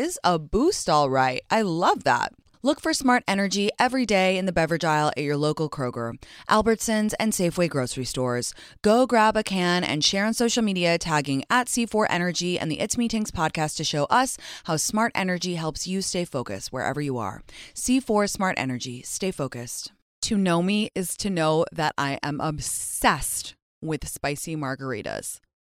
is a boost, all right. I love that. Look for smart energy every day in the beverage aisle at your local Kroger, Albertsons, and Safeway grocery stores. Go grab a can and share on social media tagging at C4 Energy and the It's Me Tinx podcast to show us how smart energy helps you stay focused wherever you are. C4 Smart Energy. Stay focused. To know me is to know that I am obsessed with spicy margaritas.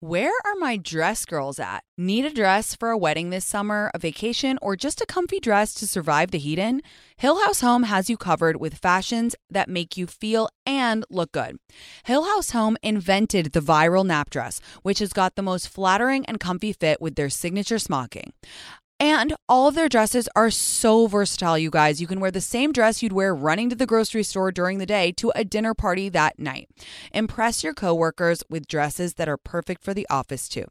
Where are my dress girls at? Need a dress for a wedding this summer, a vacation, or just a comfy dress to survive the heat in? Hill House Home has you covered with fashions that make you feel and look good. Hill House Home invented the viral nap dress, which has got the most flattering and comfy fit with their signature smocking. And all of their dresses are so versatile, you guys. You can wear the same dress you'd wear running to the grocery store during the day to a dinner party that night. Impress your coworkers with dresses that are perfect for the office, too.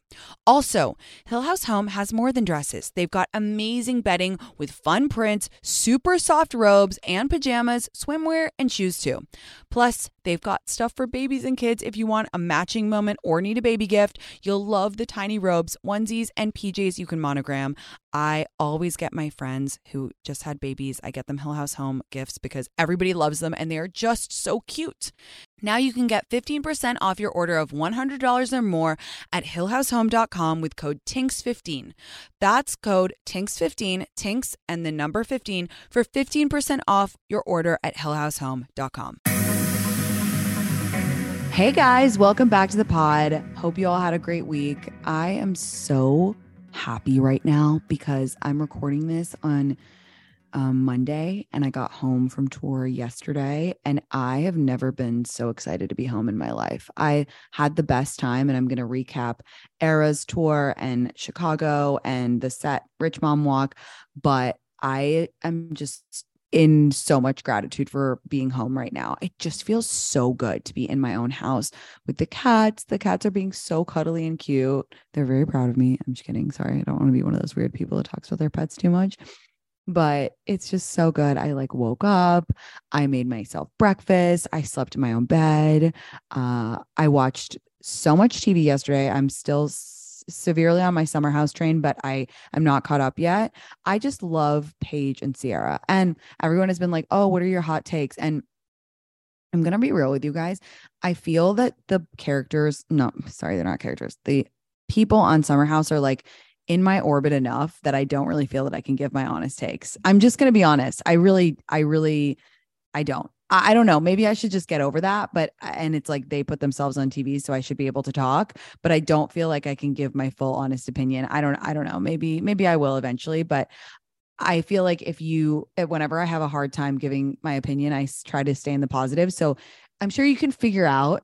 Also, Hill House Home has more than dresses. They've got amazing bedding with fun prints, super soft robes and pajamas, swimwear, and shoes, too. Plus, they've got stuff for babies and kids if you want a matching moment or need a baby gift. You'll love the tiny robes, onesies, and PJs you can monogram. I always get my friends who just had babies, I get them Hill House Home gifts because everybody loves them and they are just so cute. Now you can get 15% off your order of $100 or more at hillhousehome.com with code TINKS15. That's code TINKS15, TINKS and the number 15 for 15% off your order at hillhousehome.com. Hey guys, welcome back to the pod. Hope you all had a great week. I am so happy right now because I'm recording this on um, Monday and I got home from tour yesterday. And I have never been so excited to be home in my life. I had the best time, and I'm going to recap Eras tour and Chicago and the set Rich Mom Walk. But I am just in so much gratitude for being home right now. It just feels so good to be in my own house with the cats. The cats are being so cuddly and cute. They're very proud of me. I'm just kidding. Sorry. I don't want to be one of those weird people that talks about their pets too much. But it's just so good. I like woke up. I made myself breakfast. I slept in my own bed. Uh, I watched so much TV yesterday. I'm still severely on my summer house train, but I am not caught up yet. I just love Paige and Ciara. And everyone has been like, oh, what are your hot takes? And I'm going to be real with you guys. I feel that the characters, no, sorry, they're not characters. The people on Summer House are like in my orbit enough that I don't really feel that I can give my honest takes. I'm just going to be honest. I really, I really, I don't. I don't know. Maybe I should just get over that. But, uh, and it's like they put themselves on TV, so I should be able to talk. But I don't feel like I can give my full honest opinion. I don't, I don't know. Maybe, maybe I will eventually. But I feel like if you, whenever I have a hard time giving my opinion, I try to stay in the positive. So I'm sure you can figure out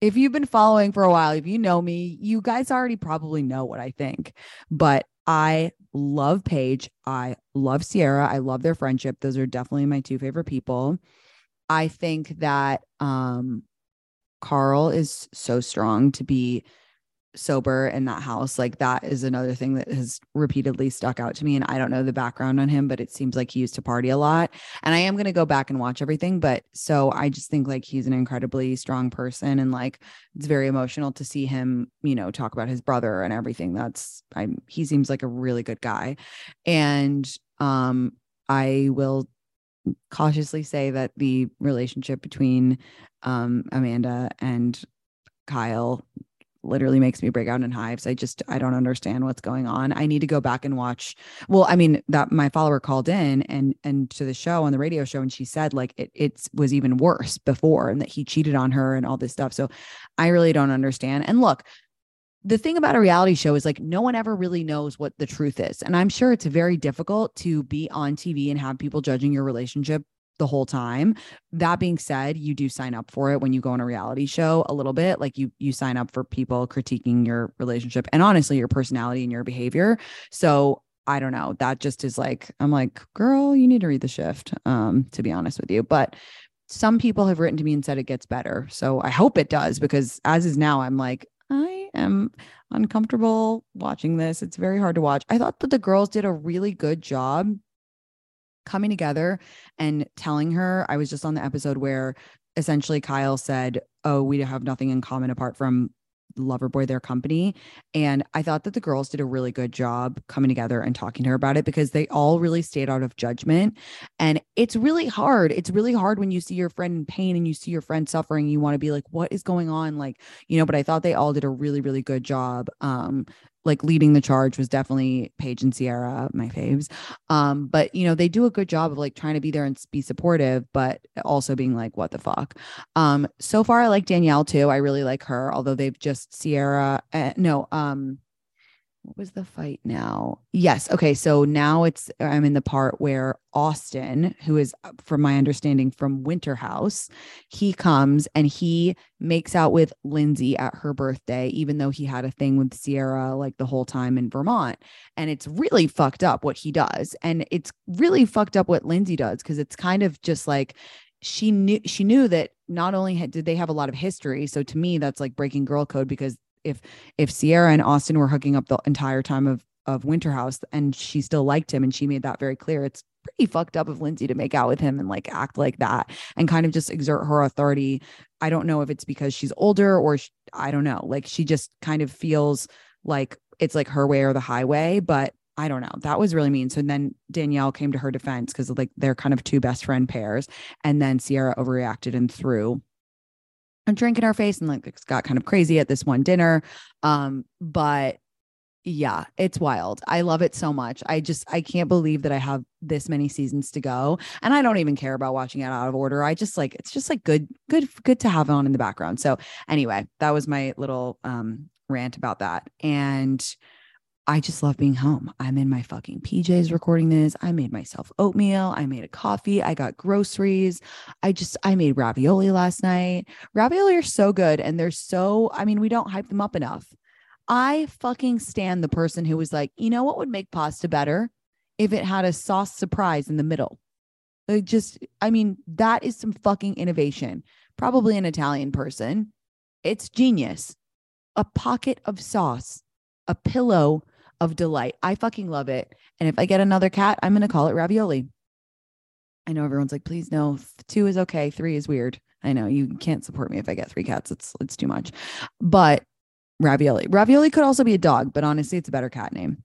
if you've been following for a while, if you know me, you guys already probably know what I think. But I love Paige. I love Ciara. I love their friendship. Those are definitely my two favorite people. I think that um, Carl is so strong to be sober in that house. Like that is another thing that has repeatedly stuck out to me. And I don't know the background on him, but it seems like he used to party a lot. And I am going to go back and watch everything. But so I just think like he's an incredibly strong person. And like it's very emotional to see him, you know, talk about his brother and everything. That's, I, he seems like a really good guy. And, um, I will cautiously say that the relationship between um, Amanda and Kyle literally makes me break out in hives. I just I don't understand what's going on. I need to go back and watch. Well, I mean that my follower called in and and to the show on the radio show and she said like it it was even worse before and that he cheated on her and all this stuff. So I really don't understand. And look, the thing about a reality show is like no one ever really knows what the truth is. And I'm sure it's very difficult to be on TV and have people judging your relationship the whole time. That being said, you do sign up for it when you go on a reality show a little bit. Like you you sign up for people critiquing your relationship and honestly your personality and your behavior. So I don't know. That just is like I'm like, girl, you need to read the shift. Um, to be honest with you. But some people have written to me and said it gets better. So I hope it does because as is now, I'm like, am uncomfortable watching this. It's very hard to watch. I thought that the girls did a really good job coming together and telling her. I was just on the episode where essentially Kyle said, Oh, we have nothing in common apart from Loverboy, their company. And I thought that the girls did a really good job coming together and talking to her about it because they all really stayed out of judgment. And it's really hard. It's really hard when you see your friend in pain and you see your friend suffering. You want to be like, what is going on? Like, you know, but I thought they all did a really, really good job um, like leading the charge was definitely Paige and Ciara, my faves. Um, but you know, they do a good job of like trying to be there and be supportive, but also being like, what the fuck? Um, so far I like Danielle too. I really like her, although they've just Ciara, uh, no, um, what was the fight now? Yes. Okay. So now it's, I'm in the part where Austen, who is, uh, from my understanding, from Winter House, he comes and he makes out with Lindsay at her birthday, even though he had a thing with Ciara like the whole time in Vermont. And it's really fucked up what he does. And it's really fucked up what Lindsay does because it's kind of just like, she knew she knew that not only had, did they have a lot of history so to me that's like breaking girl code because if if Ciara and Austen were hooking up the entire time of of Winter House and she still liked him and she made that very clear, it's pretty fucked up of Lindsay to make out with him and like act like that and kind of just exert her authority. I don't know if it's because she's older or she, I don't know. Like she just kind of feels like it's like her way or the highway, but I don't know. That was really mean. So then Danielle came to her defense because like they're kind of two best friend pairs. And then Ciara overreacted and threw a drink in our face and like it got kind of crazy at this one dinner. Um, but yeah, it's wild. I love it so much. I just I can't believe that I have this many seasons to go. And I don't even care about watching it out of order. I just like it's just like good, good, good to have on in the background. So anyway, that was my little um rant about that. And I just love being home. I'm in my fucking PJs recording this. I made myself oatmeal. I made a coffee. I got groceries. I just, I made ravioli last night. Ravioli are so good. And they're so, I mean, we don't hype them up enough. I fucking stand the person who was like, you know what would make pasta better? If it had a sauce surprise in the middle. Like just, I mean, that is some fucking innovation. Probably an Italian person. It's genius. A pocket of sauce, a pillow of delight. I fucking love it. And if I get another cat, I'm going to call it ravioli. I know everyone's like, please no, two is okay. Three is weird. I know you can't support me if I get three cats. It's it's too much. But ravioli. Ravioli could also be a dog, but honestly, it's a better cat name.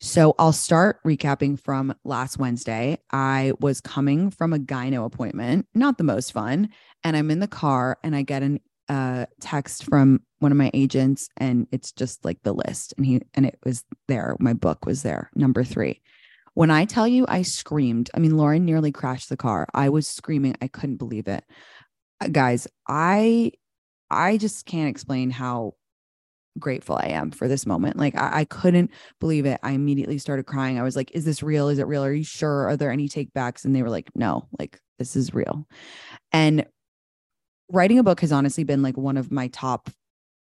So I'll start recapping from last Wednesday. I was coming from a gyno appointment, not the most fun. And I'm in the car and I get an uh, text from one of my agents and it's just like the list and he and it was there. My book was there number 3 when i tell you i screamed. I mean lauren nearly crashed the car. I was screaming. I couldn't believe it. Uh, guys i i just can't explain how grateful i am for this moment. Like I, I couldn't believe it. I immediately started crying. I was like is this real? Is it real? Are you sure? Are there any takebacks and they were like no. Like this is real. And writing a book has honestly been like one of my top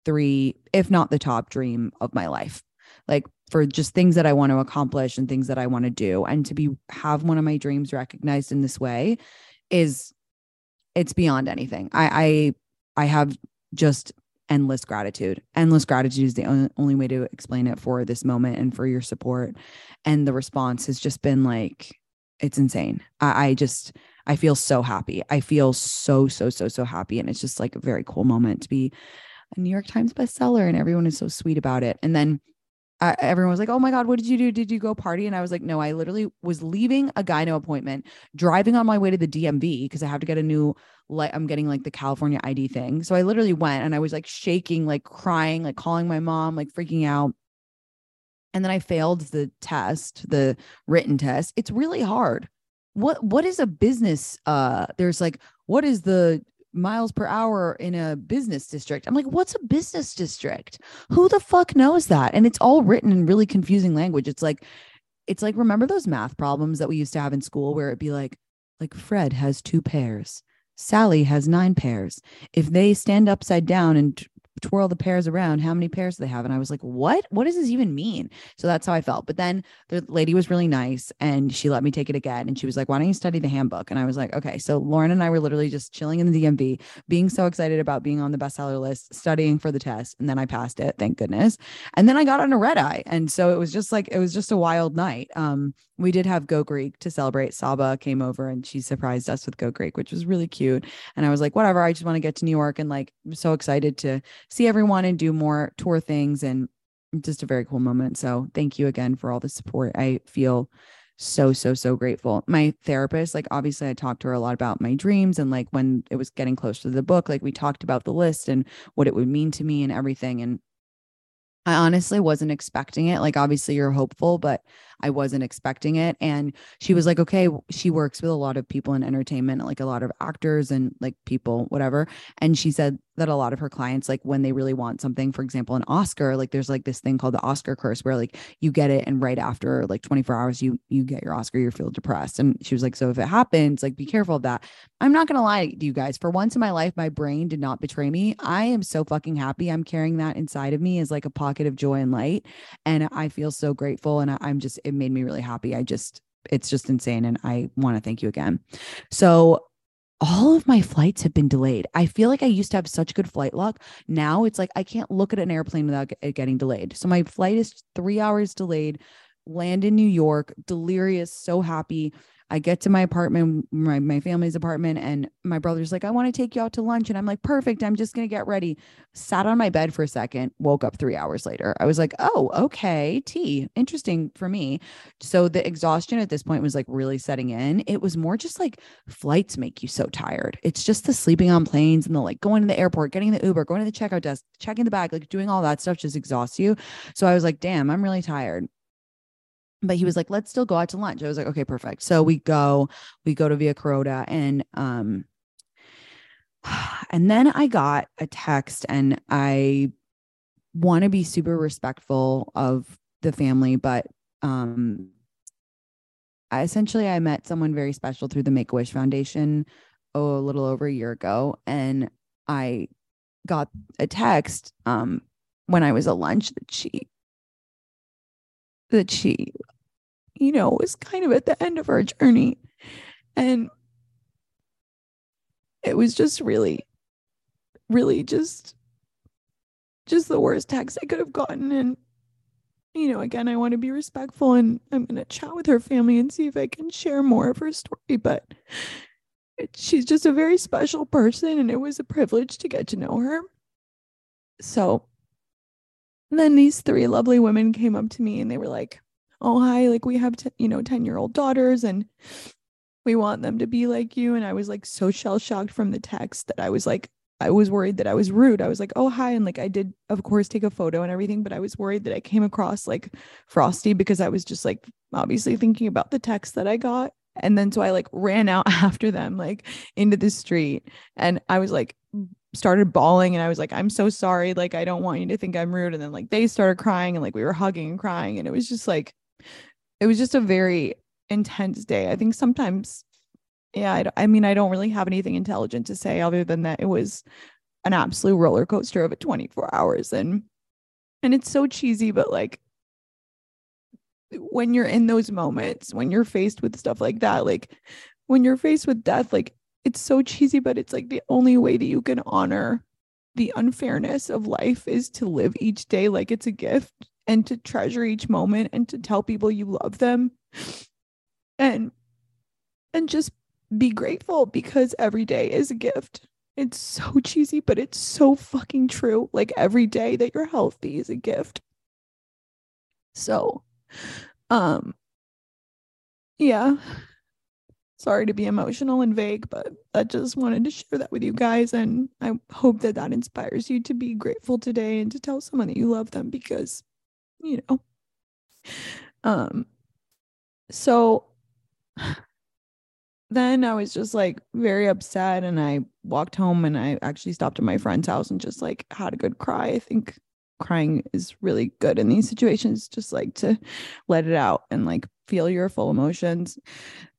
three, if not the top dream of my life. Like for just things that I want to accomplish and things that I want to do. And to be have one of my dreams recognized in this way is it's beyond anything. I I I have just endless gratitude. Endless gratitude is the only, way to explain it for this moment and for your support. And the response has just been like, it's insane. I, I just I feel so happy. I feel so, so, so, so happy. And it's just like a very cool moment to be a New York Times bestseller and everyone is so sweet about it. And then I, everyone was like, "Oh my god, what did you do? Did you go party?" And I was like, "No, I literally was leaving a gyno appointment, driving on my way to the DMV because I have to get a new like I'm getting like the California ID thing. So I literally went and I was like shaking, like crying, like calling my mom, like freaking out. And then I failed the test, the written test. It's really hard. What what is a business uh there's like what is the miles per hour in a business district. I'm like, what's a business district? Who the fuck knows that? And it's all written in really confusing language. It's like, it's like, remember those math problems that we used to have in school where it'd be like, like Fred has two pairs. Sally has nine pairs. If they stand upside down and twirl the pairs around how many pairs do they have? And i was like what? What does this even mean? So that's how i felt. But then the lady was really nice and she let me take it again and she was like why don't you study the handbook? And i was like okay. So lauren and i were literally just chilling in the dmv being so excited about being on the bestseller list studying for the test and then i passed it thank goodness. And then i got on a red eye. And so it was just like it was just a wild night. Um we did have Go Greek to celebrate. Saba came over and she surprised us with Go Greek, which was really cute. And I was like, whatever, I just want to get to New York and like I'm so excited to see everyone and do more tour things and just a very cool moment. So thank you again for all the support. I feel so so so grateful. My therapist, like obviously I talked to her a lot about my dreams and like when it was getting close to the book, like we talked about the list and what it would mean to me and everything and I honestly wasn't expecting it. Like, obviously, you're hopeful, but I wasn't expecting it. And she was mm-hmm. like, okay, she works with a lot of people in entertainment, like a lot of actors and like people, whatever. And she said that a lot of her clients, like when they really want something, for example, an Oscar, like there's like this thing called the Oscar curse where like you get it and right after like 24 hours, you you get your Oscar, you feel depressed. And she was like, so if it happens, like be mm-hmm. careful of that. I'm not gonna lie to you guys. For once in my life, my brain did not betray me. I am so fucking happy. I'm carrying that inside of me as like a pocket of joy and light. And I feel so grateful. And I, I'm just it made me really happy. I just, it's just insane. And I want to thank you again. So, all of my flights have been delayed. I feel like I used to have such good flight luck. Now it's like I can't look at an airplane without it getting delayed. So my flight is three hours delayed. Land in New York, delirious, so happy. I get to my apartment, my, my family's apartment, and my brother's like, I want to take you out to lunch. And I'm like, perfect. I'm just going to get ready. Sat on my bed for a second, woke up three hours later. I was like, oh, okay. Tea. Interesting for me. So the exhaustion at this point was like really setting in. It was more just like flights make you so tired. It's just the sleeping on planes and the like going to the airport, getting the Uber, going to the checkout desk, checking the bag, like doing all that stuff just exhausts you. So I was like, damn, I'm really tired but he was like, let's still go out to lunch. I was like, okay, perfect. So we go, we go to Via Carota and um and then I got a text and I want to be super respectful of the family, but um I essentially I met someone very special through the Make-A-Wish Foundation oh, a little over a year ago. And I got a text um when I was at lunch that she that she, you know, was kind of at the end of her journey. And it was just really, really just, just the worst text I could have gotten. And, you know, again, I want to be respectful and I'm going to chat with her family and see if I can share more of her story. But she's just a very special person and it was a privilege to get to know her. So and then these three lovely women came up to me and they were like, "Oh, hi, like we have, you know, 10-year-old daughters and we want them to be like you." And I was like so shell shocked from the text that I was like I was worried that I was rude. I was like, "Oh, hi." And like I did of course take a photo and everything, but I was worried that I came across like frosty because I was just like obviously thinking about the text that I got. And then so I like ran out after them like into the street and I was like started bawling and I was like, I'm so sorry. Like, I don't want you to think I'm rude. And then like they started crying and like we were hugging and crying. And it was just like, it was just a very intense day. I think sometimes, yeah, I, I mean, I don't really have anything intelligent to say other than that it was an absolute roller coaster of a 24 hours. And, and it's so cheesy, but like, when you're in those moments, when you're faced with stuff like that, like when you're faced with death, like it's so cheesy, but it's like the only way that you can honor the unfairness of life is to live each day like it's a gift and to treasure each moment and to tell people you love them and and just be grateful because every day is a gift. It's so cheesy, but it's so fucking true. Like every day that you're healthy is a gift. So, um, yeah. Sorry to be emotional and vague, but I just wanted to share that with you guys. And I hope that that inspires you to be grateful today and to tell someone that you love them because, you know, um, so then I was just like very upset and I walked home and I actually stopped at my friend's house and just like had a good cry. I think crying is really good in these situations, just like to let it out and like feel your full emotions.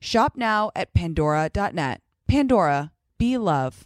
Shop now at pandora.net. Pandora, be love.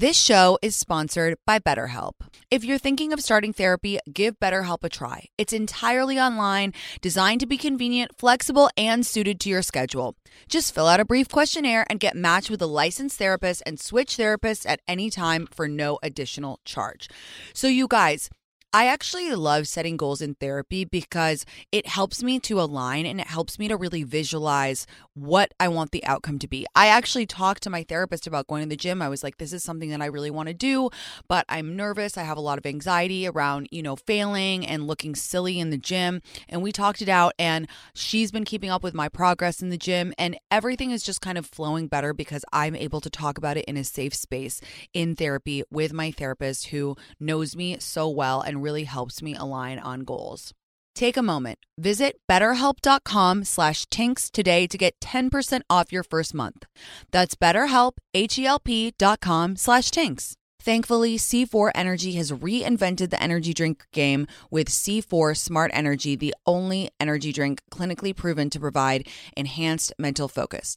This show is sponsored by BetterHelp. If you're thinking of starting therapy, give BetterHelp a try. It's entirely online, designed to be convenient, flexible, and suited to your schedule. Just fill out a brief questionnaire and get matched with a licensed therapist and switch therapists at any time for no additional charge. So, you guys, I actually love setting goals in therapy because it helps me to align and it helps me to really visualize what I want the outcome to be. I actually talked to my therapist about going to the gym. I was like, this is something that I really want to do, but I'm nervous. I have a lot of anxiety around, you know, failing and looking silly in the gym. And we talked it out, and she's been keeping up with my progress in the gym, and everything is just kind of flowing better because I'm able to talk about it in a safe space in therapy with my therapist who knows me so well and really helps me align on goals. Take a moment. Visit betterhelp.com slash tinx today to get 10% off your first month. That's betterhelp, H-E-L-P dot com slash tinx. Thankfully, C4 Energy has reinvented the energy drink game with C4 Smart Energy, the only energy drink clinically proven to provide enhanced mental focus.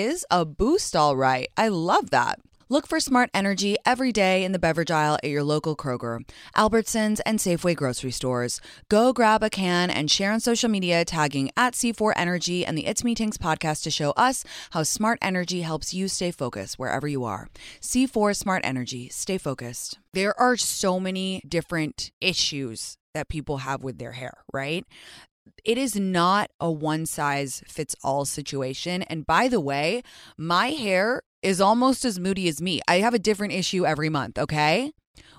is a boost, all right. I love that. Look for smart energy every day in the beverage aisle at your local Kroger, Albertsons, and Safeway grocery stores. Go grab a can and share on social media tagging at C4 Energy and the It's Me Tinx podcast to show us how smart energy helps you stay focused wherever you are. C4 Smart Energy, stay focused. There are so many different issues that people have with their hair, right? It is not a one size fits all situation. And by the way, my hair is almost as moody as me. I have a different issue every month, okay?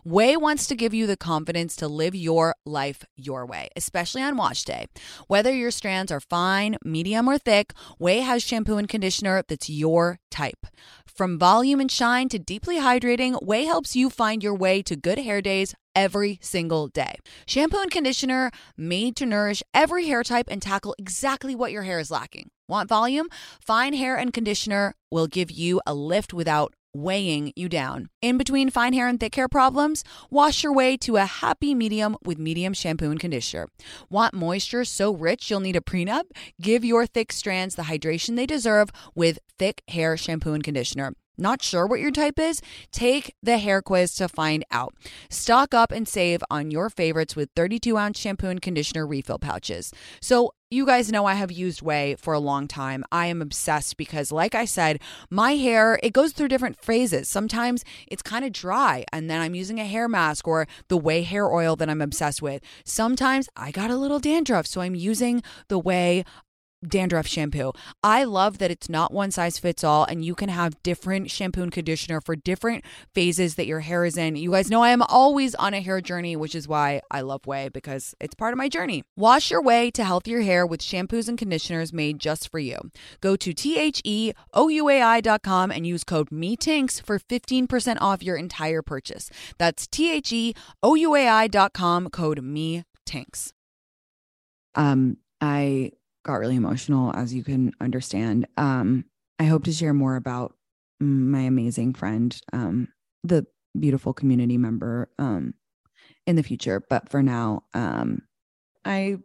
OUAI wants to give you the confidence to live your life your way, especially on wash day. Whether your strands are fine, medium, or thick, OUAI has shampoo and conditioner that's your type. From volume and shine to deeply hydrating, OUAI helps you find your way to good hair days every single day. Shampoo and conditioner made to nourish every hair type and tackle exactly what your hair is lacking. Want volume? Fine hair and conditioner will give you a lift without weighing you down. In between fine hair and thick hair problems, wash your way to a happy medium with medium shampoo and conditioner. Want moisture so rich you'll need a prenup? Give your thick strands the hydration they deserve with thick hair shampoo and conditioner. Not sure what your type is? Take the hair quiz to find out. Stock up and save on your favorites with 32 ounce shampoo and conditioner refill pouches. So, you guys know I have used OUAI for a long time. I am obsessed because, like I said, my hair, it goes through different phases. Sometimes it's kind of dry, and then I'm using a hair mask or the OUAI hair oil that I'm obsessed with. Sometimes I got a little dandruff, so I'm using the OUAI dandruff shampoo. I love that it's not one size fits all and you can have different shampoo and conditioner for different phases that your hair is in. You guys know I am always on a hair journey, which is why I love OUAI because it's part of my journey. Wash your way to healthier hair with shampoos and conditioners made just for you. Go to theouai.com and use code METINKS for 15% off your entire purchase. That's theouai.com code METINKS. Um I got really emotional, as you can understand. Um, I hope to share more about my amazing friend, um, the beautiful community member, um, in the future. But for now, um, I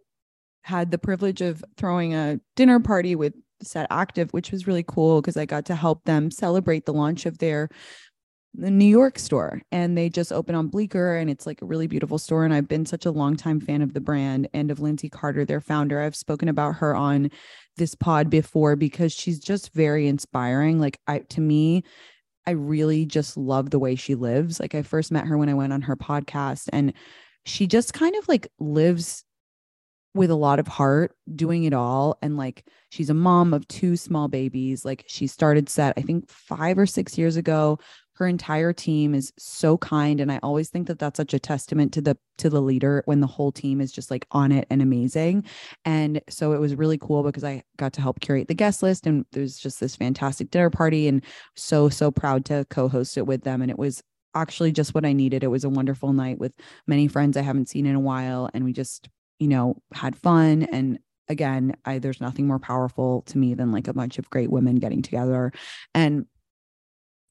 had the privilege of throwing a dinner party with Set Active, which was really cool because I got to help them celebrate the launch of their the New York store and they just opened on Bleecker and it's like a really beautiful store. And I've been such a longtime fan of the brand and of Lindsey Carter, their founder. I've spoken about her on this pod before because she's just very inspiring. Like I to me, I really just love the way she lives. Like I first met her when I went on her podcast and she just kind of like lives with a lot of heart doing it all and like she's a mom of two small babies like she started set i think 5 or 6 years ago her entire team is so kind and i always think that that's such a testament to the to the leader when the whole team is just like on it and amazing. And so it was really cool because i got to help curate the guest list and there's just this fantastic dinner party and so so proud to co-host it with them. And it was actually just what i needed. It was a wonderful night with many friends i haven't seen in a while and we just you know had fun. And again i there's nothing more powerful to me than like a bunch of great women getting together. And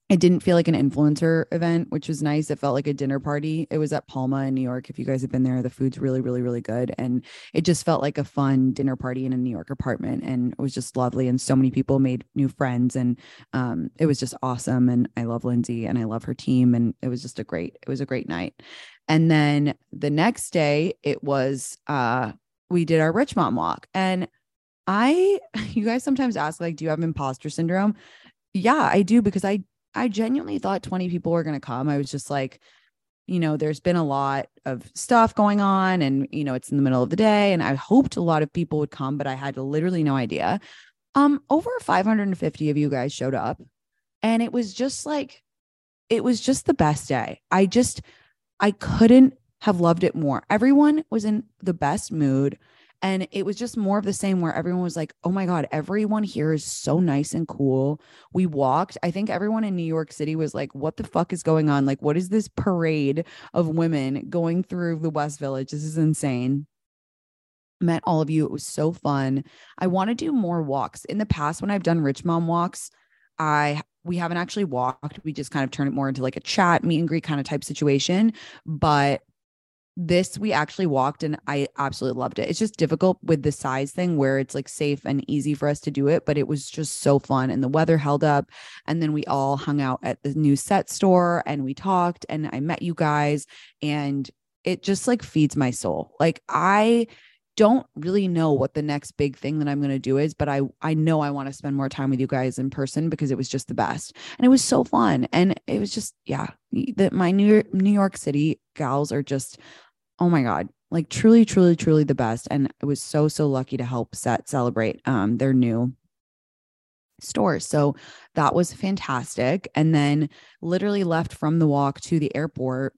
it didn't feel like an influencer event, which was nice. It felt like a dinner party. It was at Palma in New York. If you guys have been there, the food's really, really, really good. And it just felt like a fun dinner party in a New York apartment. And it was just lovely. And so many people made new friends. And um, it was just awesome. And I love Lindsey and I love her team. And it was just a great, it was a great night. And then the next day, it was, uh, we did our Rich Mom walk. And I, you guys sometimes ask, like, do you have imposter syndrome? Yeah, I do because I I genuinely thought 20 people were going to come. I was just like, you know, there's been a lot of stuff going on and, you know, it's in the middle of the day and I hoped a lot of people would come, but I had literally no idea. Um, over 550 of you guys showed up and it was just like, it was just the best day. I just, I couldn't have loved it more. Everyone was in the best mood. And it was just more of the same where everyone was like, oh my God, everyone here is so nice and cool. We walked. I think everyone in New York City was like, what the fuck is going on? Like, what is this parade of women going through the West Village? This is insane. Met all of you. It was so fun. I want to do more walks. In the past, when I've done Rich Mom walks, I we haven't actually walked. We just kind of turn it more into like a chat, meet and greet kind of type situation. But this we actually walked and I absolutely loved it. It's just difficult with the size thing where it's like safe and easy for us to do it, but it was just so fun and the weather held up. And then we all hung out at the new set store and we talked and I met you guys and it just like feeds my soul. Like I don't really know what the next big thing that I'm going to do is, but I I know I want to spend more time with you guys in person because it was just the best. And it was so fun and it was just yeah, that my New York, New York City gals are just oh my God, like truly, truly, truly the best. And I was so, so lucky to help Set celebrate um, their new store. So that was fantastic. And then literally left from the walk to the airport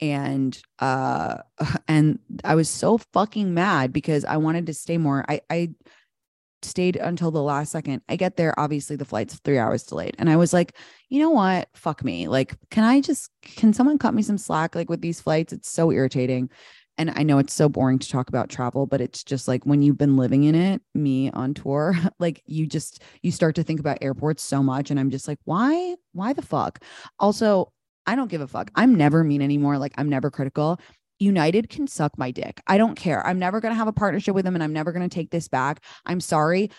and uh and I was so fucking mad because I wanted to stay more. I I stayed until the last second. I get there, obviously the flight's three hours delayed. And I was like, you know what? Fuck me. Like, can I just, can someone cut me some slack? Like with these flights, it's so irritating. And I know it's so boring to talk about travel, but it's just like when you've been living in it, me on tour, like you just, you start to think about airports so much. And I'm just like, why, why the fuck? Also, I don't give a fuck. I'm never mean anymore. Like I'm never critical. United can suck my dick. I don't care. I'm never going to have a partnership with them and I'm never going to take this back. I'm sorry.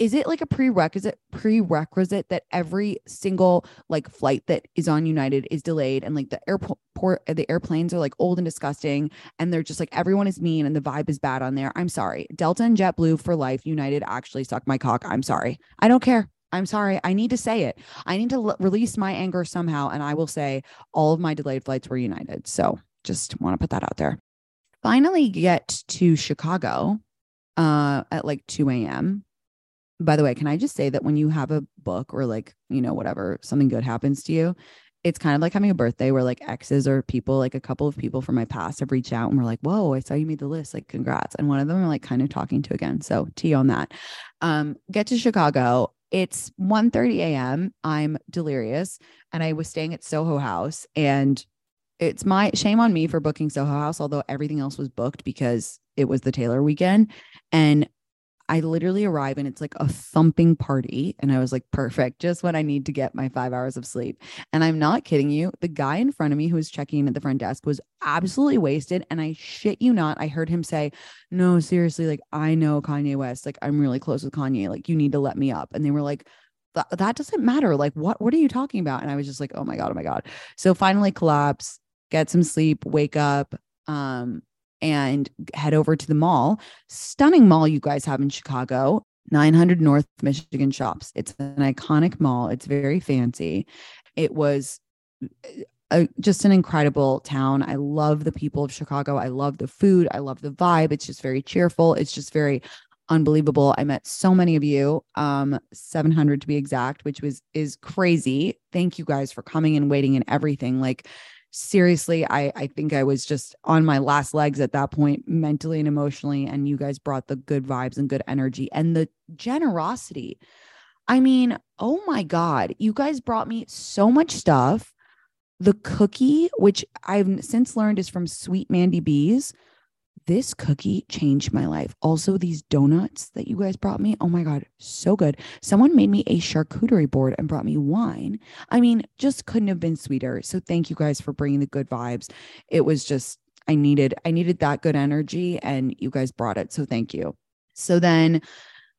Is it like a prerequisite prerequisite that every single like flight that is on United is delayed and like the airport the airplanes are like old and disgusting and they're just like everyone is mean and the vibe is bad on there. I'm sorry. Delta and JetBlue for life. United actually suck my cock. I'm sorry. I don't care. I'm sorry. I need to say it. I need to l- release my anger somehow and I will say all of my delayed flights were United. So just want to put that out there. Finally, get to Chicago uh, at like 2 a.m. By the way, can I just say that when you have a book or like, you know, whatever, something good happens to you, it's kind of like having a birthday where like exes or people, like a couple of people from my past have reached out and we're like, whoa, I saw you made the list. Like, congrats. And one of them are like kind of talking to again. So tea on that. Um, get to Chicago. It's 1 30 a.m. I'm delirious and I was staying at Soho House and it's my shame on me for booking Soho House, although everything else was booked because it was the Taylor weekend. And I literally arrive and it's like a thumping party. And I was like, perfect, just what I need to get my five hours of sleep. And I'm not kidding you. The guy in front of me who was checking in at the front desk was absolutely wasted. And I shit you not, I heard him say, No, seriously, like I know Kanye West. Like I'm really close with Kanye. Like you need to let me up. And they were like, that, that doesn't matter. Like, what, what are you talking about? And I was just like, oh my God, oh my God. So finally collapse get some sleep, wake up, um, and head over to the mall. Stunning mall you guys have in Chicago, 900 North Michigan Shops. It's an iconic mall. It's very fancy. It was a, just an incredible town. I love the people of Chicago. I love the food. I love the vibe. It's just very cheerful. It's just very unbelievable. I met so many of you, um 700 to be exact, which was is crazy. Thank you guys for coming and waiting and everything. Like seriously, I I think I was just on my last legs at that point, mentally and emotionally. And you guys brought the good vibes and good energy and the generosity. I mean, oh my God, you guys brought me so much stuff. The cookie, which I've since learned is from Sweet Mandy B's, this cookie changed my life. Also, these donuts that you guys brought me. Oh my God, so good. Someone made me a charcuterie board and brought me wine. I mean, just couldn't have been sweeter. So, thank you guys for bringing the good vibes. It was just, I needed, I needed that good energy and you guys brought it. So, thank you. So, then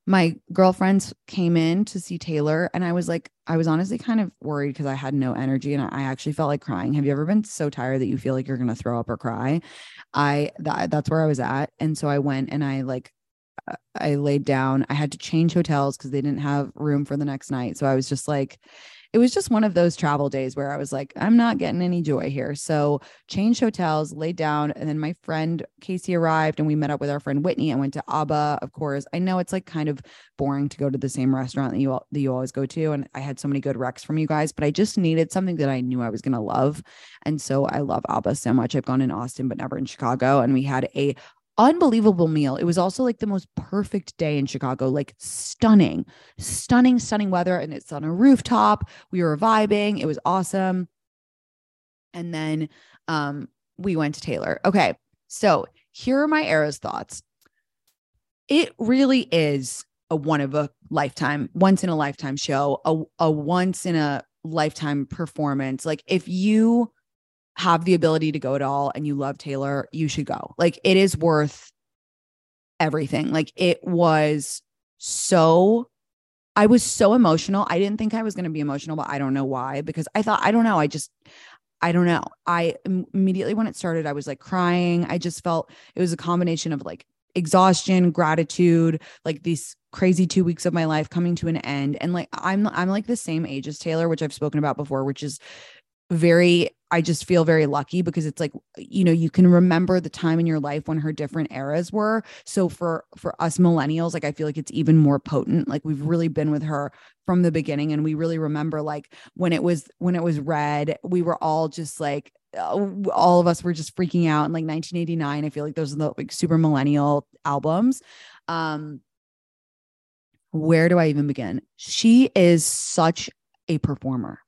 my girlfriends came in to see Taylor and I was like, I was honestly kind of worried because I had no energy and I actually felt like crying. Have you ever been so tired that you feel like you're going to throw up or cry? I that that's where I was at. And so I went and I like I laid down. I had to change hotels because they didn't have room for the next night. So I was just like, it was just one of those travel days where I was like, I'm not getting any joy here. So changed hotels, laid down, and then my friend Casey arrived and we met up with our friend Whitney and went to Aba, of course. I know it's like kind of boring to go to the same restaurant that you all, that you always go to. And I had so many good recs from you guys, but I just needed something that I knew I was gonna love. And so I love Aba so much. I've gone in Austin, but never in Chicago. And we had a unbelievable meal. It was also like the most perfect day in Chicago, like stunning, stunning, stunning weather. And it's on a rooftop. We were vibing. It was awesome. And then um, we went to Taylor. Okay. So here are my Eras thoughts. It really is a one of a lifetime, once in a lifetime show, a, a once in a lifetime performance. Like if you have the ability to go at all and you love Taylor, you should go. Like it is worth everything. Like it was so I was so emotional. I didn't think I was going to be emotional, but I don't know why because I thought I don't know, I just I don't know. I immediately when it started I was like crying. I just felt it was a combination of like exhaustion, gratitude, like these crazy 2 weeks of my life coming to an end and like I'm I'm like the same age as Taylor, which I've spoken about before, which is very I just feel very lucky because it's like you know you can remember the time in your life when her different eras were so for for us millennials like I feel like it's even more potent like we've really been with her from the beginning and we really remember like when it was when it was red we were all just like uh, all of us were just freaking out in like 1989. I feel like those are the like super millennial albums. Um, where do I even begin? She is such a performer.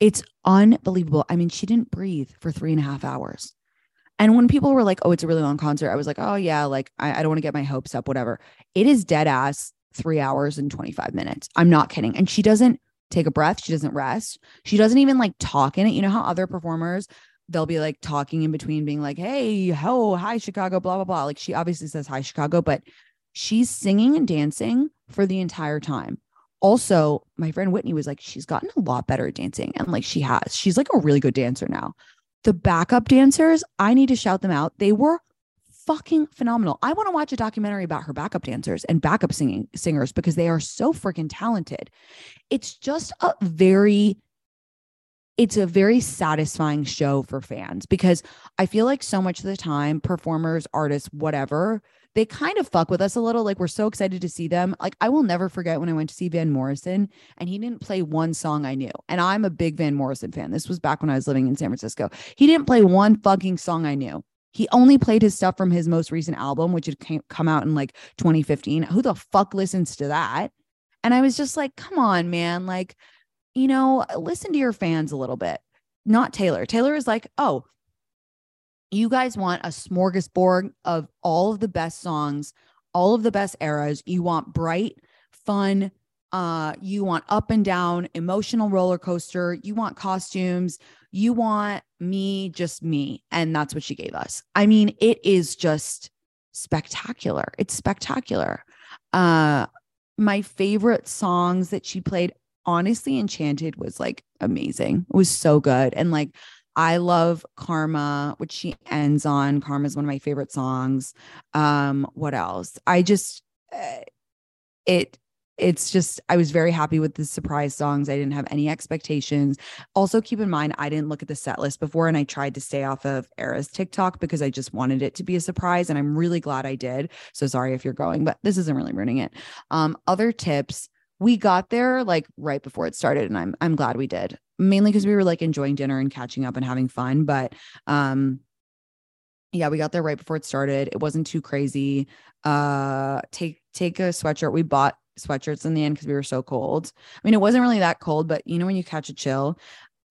It's unbelievable. I mean, she didn't breathe for three and a half hours. And when people were like, oh, it's a really long concert, I was like, oh, yeah, like I, I don't want to get my hopes up, whatever. It is dead ass three hours and 25 minutes. I'm not kidding. And she doesn't take a breath. She doesn't rest. She doesn't even like talk in it. You know how other performers, they'll be like talking in between, being like, hey, ho, hi, Chicago, blah, blah, blah. Like she obviously says hi, Chicago, but she's singing and dancing for the entire time. Also, my friend Whitney was like, she's gotten a lot better at dancing. And like she has, she's like a really good dancer now. The backup dancers, I need to shout them out. They were fucking phenomenal. I want to watch a documentary about her backup dancers and backup singing singers because they are so freaking talented. It's just a very it's a very satisfying show for fans because I feel like so much of the time performers, artists, whatever, they kind of fuck with us a little. Like we're so excited to see them. Like I will never forget when I went to see Van Morrison and he didn't play one song I knew. And I'm a big Van Morrison fan. This was back when I was living in San Francisco. He didn't play one fucking song I knew. He only played his stuff from his most recent album, which had came, come out in like 2015. Who the fuck listens to that? And I was just like, come on, man. Like, you know, listen to your fans a little bit. Not Taylor. Taylor is like, oh, you guys want a smorgasbord of all of the best songs, all of the best eras. You want bright, fun, uh, you want up and down, emotional roller coaster, you want costumes, you want me, just me. And that's what she gave us. I mean, it is just spectacular. It's spectacular. Uh, my favorite songs that she played, honestly, Enchanted was like amazing. It was so good. And like, I love Karma, which she ends on. Karma is one of my favorite songs. Um, what else? I just uh, it it's just I was very happy with the surprise songs. I didn't have any expectations. Also, keep in mind I didn't look at the set list before, and I tried to stay off of Eras TikTok because I just wanted it to be a surprise, and I'm really glad I did. So sorry if you're going, but this isn't really ruining it. Um, other tips we got there like right before it started and I'm I'm glad we did. Mainly because we were like enjoying dinner and catching up and having fun, but um yeah, we got there right before it started. It wasn't too crazy. Uh take take a sweatshirt. We bought sweatshirts in the end because we were so cold. I mean, it wasn't really that cold, but you know when you catch a chill,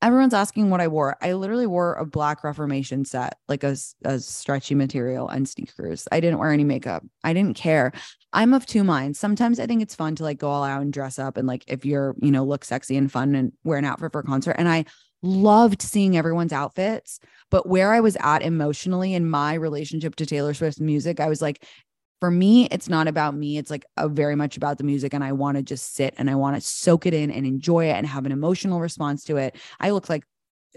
everyone's asking what I wore. I literally wore a black Reformation set, like a, a stretchy material and sneakers. I didn't wear any makeup. I didn't care. I'm of two minds. Sometimes I think it's fun to like go all out and dress up and like if you're, you know, look sexy and fun and wear an outfit for a concert. And I loved seeing everyone's outfits. But where I was at emotionally in my relationship to Taylor Swift's music, I was like, for me, it's not about me. It's like a very much about the music. And I want to just sit and I want to soak it in and enjoy it and have an emotional response to it. I look like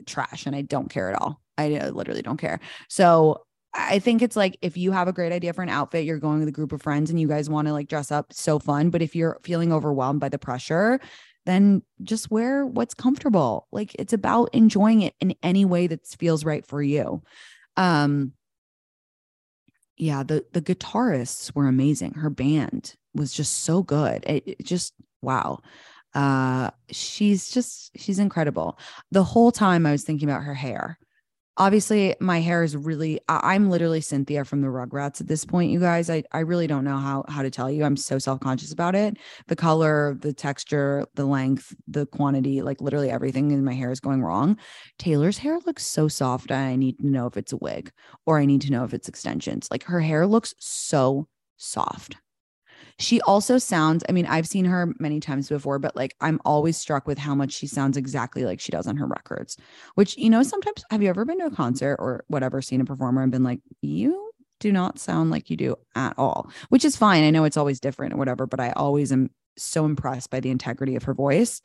trash and I don't care at all. I uh, literally don't care. So I think it's like if you have a great idea for an outfit, you're going with a group of friends and you guys want to like dress up, so fun. But if you're feeling overwhelmed by the pressure, then just wear what's comfortable. Like it's about enjoying it in any way that feels right for you. Um, yeah, the the guitarists were amazing. Her band was just so good. It, it just wow. Uh she's just she's incredible. The whole time I was thinking about her hair obviously my hair is really I, am literally cynthia from the rugrats at this point you guys. I, I really don't know how how to tell you. I'm so self-conscious about it. The color the texture the length the quantity like literally everything in my hair is going wrong. Taylor's hair looks so soft i need to know if it's a wig or i need to know if it's extensions. Like her hair looks so soft she also sounds, I mean, I've seen her many times before, but like I'm always struck with how much she sounds exactly like she does on her records, which, you know, sometimes have you ever been to a concert or whatever, seen a performer and been like, you do not sound like you do at all, which is fine. I know it's always different or whatever, but I always am so impressed by the integrity of her voice.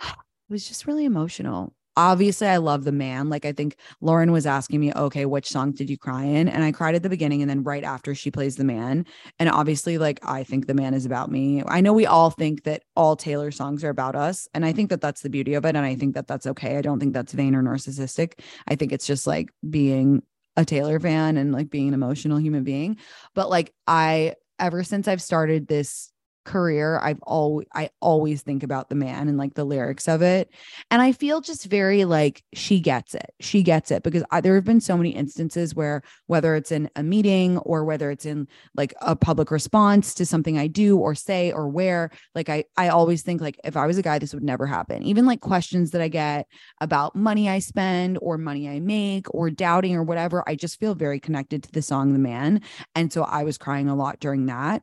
It was just really emotional obviously I love the man. Like I think Lauren was asking me, okay, which song did you cry in? And I cried at the beginning and then right after she plays the man. And obviously, like I think the man is about me. I know we all think that all Taylor songs are about us. And I think that that's the beauty of it. And I think that that's okay. I don't think that's vain or narcissistic. I think it's just like being a Taylor fan and like being an emotional human being. But like I, ever since I've started this career i've always i always think about the man and like the lyrics of it and i feel just very like she gets it she gets it because I, there have been so many instances where whether it's in a meeting or whether it's in like a public response to something i do or say or wear like i i always think like if i was a guy this would never happen. Even like questions that i get about money i spend or money i make or doubting or whatever i just feel very connected to the song the man and so i was crying a lot during that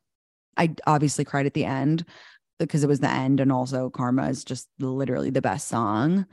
I obviously cried at the end because it was the end and also Karma is just literally the best song.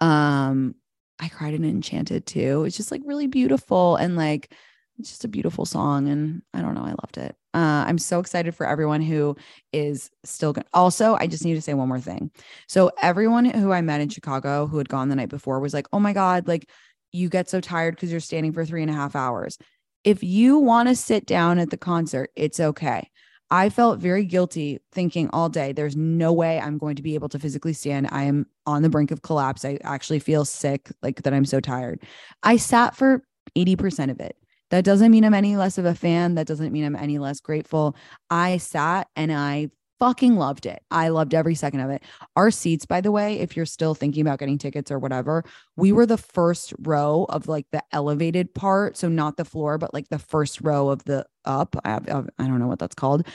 Um I cried in Enchanted too. It's just like really beautiful and like it's just a beautiful song and I don't know, I loved it. Uh, I'm so excited for everyone who is still going. Also, I just need to say one more thing. So everyone who I met in Chicago who had gone the night before was like, "Oh my god, like you get so tired because you're standing for three and a half hours." If you want to sit down at the concert, it's okay. I felt very guilty thinking all day, there's no way I'm going to be able to physically stand. I am on the brink of collapse. I actually feel sick, like that I'm so tired. I sat for 80% of it. That doesn't mean I'm any less of a fan. That doesn't mean I'm any less grateful. I sat and I fucking loved it. I loved every second of it. Our seats, by the way, if you're still thinking about getting tickets or whatever, we were the first row of like the elevated part. So not the floor, but like the first row of the up. I, I, I don't know what that's called.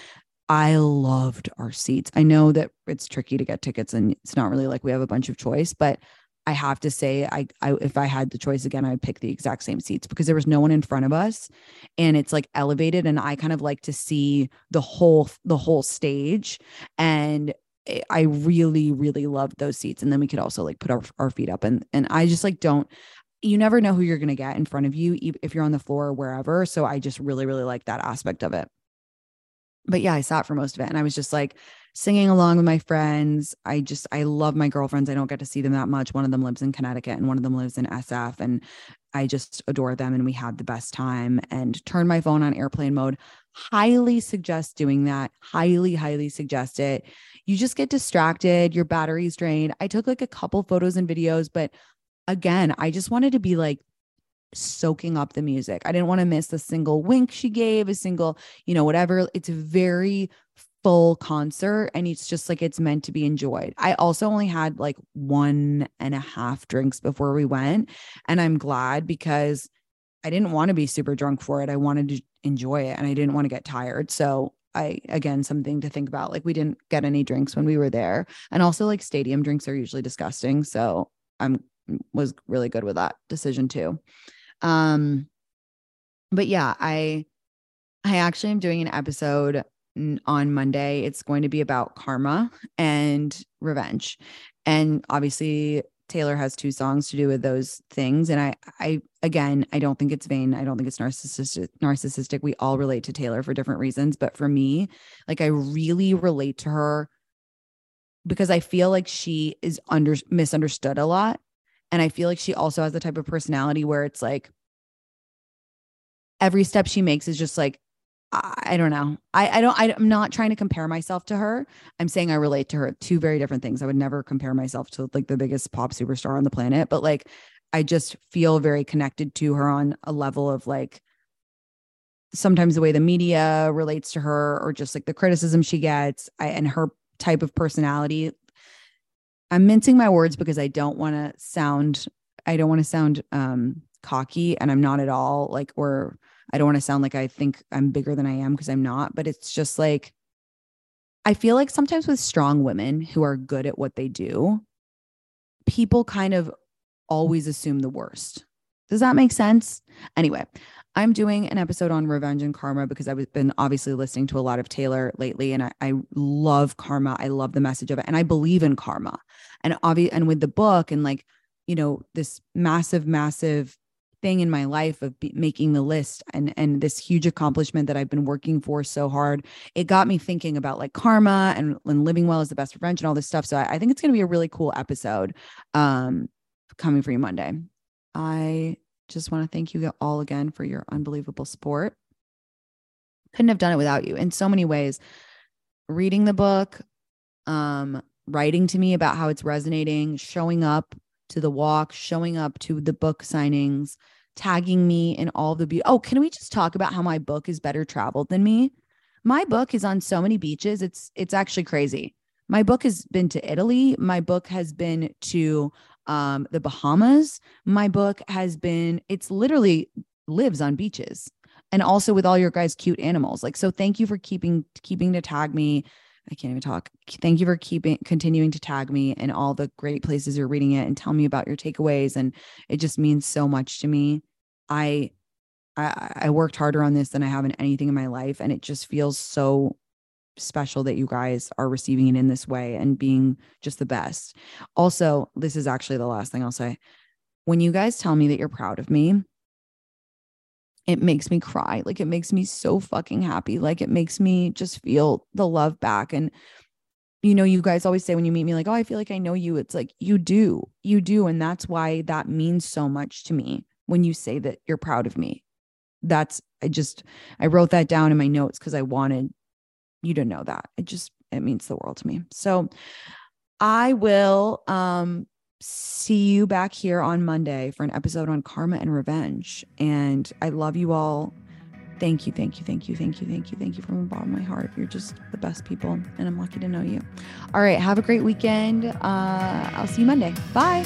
I loved our seats. I know that it's tricky to get tickets and it's not really like we have a bunch of choice, but I have to say, I, I if I had the choice again, I'd pick the exact same seats because there was no one in front of us, and it's like elevated, and I kind of like to see the whole the whole stage, and I really really loved those seats, and then we could also like put our, our feet up, and and I just like don't. You never know who you're going to get in front of you if you're on the floor or wherever. So I just really, really like that aspect of it. But yeah, I sat for most of it and I was just like, singing along with my friends. I just, I love my girlfriends. I don't get to see them that much. One of them lives in Connecticut and one of them lives in SF. And I just adore them. And we had the best time and turned my phone on airplane mode. Highly suggest doing that. Highly, highly suggest it. You just get distracted, your battery's drained. I took like a couple photos and videos, but again, I just wanted to be like, soaking up the music. I didn't want to miss a single wink she gave, a single, you know, whatever. It's very full concert and it's just like it's meant to be enjoyed. I also only had like one and a half drinks before we went. And I'm glad because I didn't want to be super drunk for it. I wanted to enjoy it and I didn't want to get tired. So I again something to think about. Like we didn't get any drinks when we were there. And also like stadium drinks are usually disgusting. So I'm was really good with that decision too. Um but yeah, I I actually am doing an episode on Monday. It's going to be about karma and revenge. And obviously Taylor has two songs to do with those things and I I again, I don't think it's vain. I don't think it's narcissistic narcissistic. We all relate to Taylor for different reasons, but for me, like I really relate to her because I feel like she is under misunderstood a lot and I feel like she also has the type of personality where it's like every step she makes is just like I don't know. I, I don't, I, am not trying to compare myself to her. I'm saying I relate to her. Two very different things. I would never compare myself to like the biggest pop superstar on the planet, but like I just feel very connected to her on a level of like sometimes the way the media relates to her or just like the criticism she gets I, and her type of personality. I'm mincing my words because I don't want to sound, I don't want to sound um cocky and I'm not at all like, or I don't want to sound like I think I'm bigger than I am because I'm not, but it's just like I feel like sometimes with strong women who are good at what they do, people kind of always assume the worst. Does that make sense? Anyway, I'm doing an episode on revenge and karma because I've been obviously listening to a lot of Taylor lately and I, I love karma. I love the message of it and I believe in karma. And obvi- and with the book and like, you know, this massive, massive thing in my life of be- making the list and and this huge accomplishment that I've been working for so hard, it got me thinking about like karma and, and living well is the best revenge and all this stuff. So I, I think it's going to be a really cool episode um, coming for you Monday. I just want to thank you all again for your unbelievable support. Couldn't have done it without you in so many ways. Reading the book, um, writing to me about how it's resonating, showing up to the walk, showing up to the book signings, tagging me in all the be- Oh, can we just talk about how my book is better traveled than me? My book is on so many beaches. It's it's actually crazy. My book has been to Italy. My book has been to um, the Bahamas. My book has been, it's literally lives on beaches and also with all your guys' cute animals. Like, so thank you for keeping, keeping to tag me. I can't even talk. Thank you for keeping, continuing to tag me and all the great places you're reading it and tell me about your takeaways. And it just means so much to me. I, I, I worked harder on this than I have in anything in my life. And it just feels so special that you guys are receiving it in this way and being just the best. Also, this is actually the last thing I'll say. When you guys tell me that you're proud of me, it makes me cry. Like it makes me so fucking happy. Like it makes me just feel the love back. And, you know, you guys always say when you meet me, like, oh, I feel like I know you. It's like you do, you do. And that's why that means so much to me when you say that you're proud of me. That's, I just, I wrote that down in my notes because I wanted you to know that. It just it means the world to me. So I will um see you back here on Monday for an episode on karma and revenge. And I love you all. Thank you, thank you, thank you, thank you, thank you, thank you from the bottom of my heart. You're just the best people, and I'm lucky to know you. All right, have a great weekend. Uh, I'll see you Monday. Bye.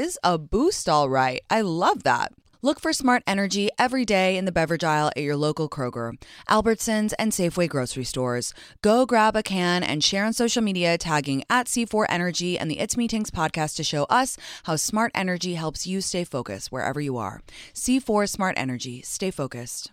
is a boost, all right. I love that. Look for smart energy every day in the beverage aisle at your local Kroger, Albertsons, and Safeway grocery stores. Go grab a can and share on social media tagging at C4 Energy and the It's Me Tinx podcast to show us how smart energy helps you stay focused wherever you are. C4 Smart Energy. Stay focused.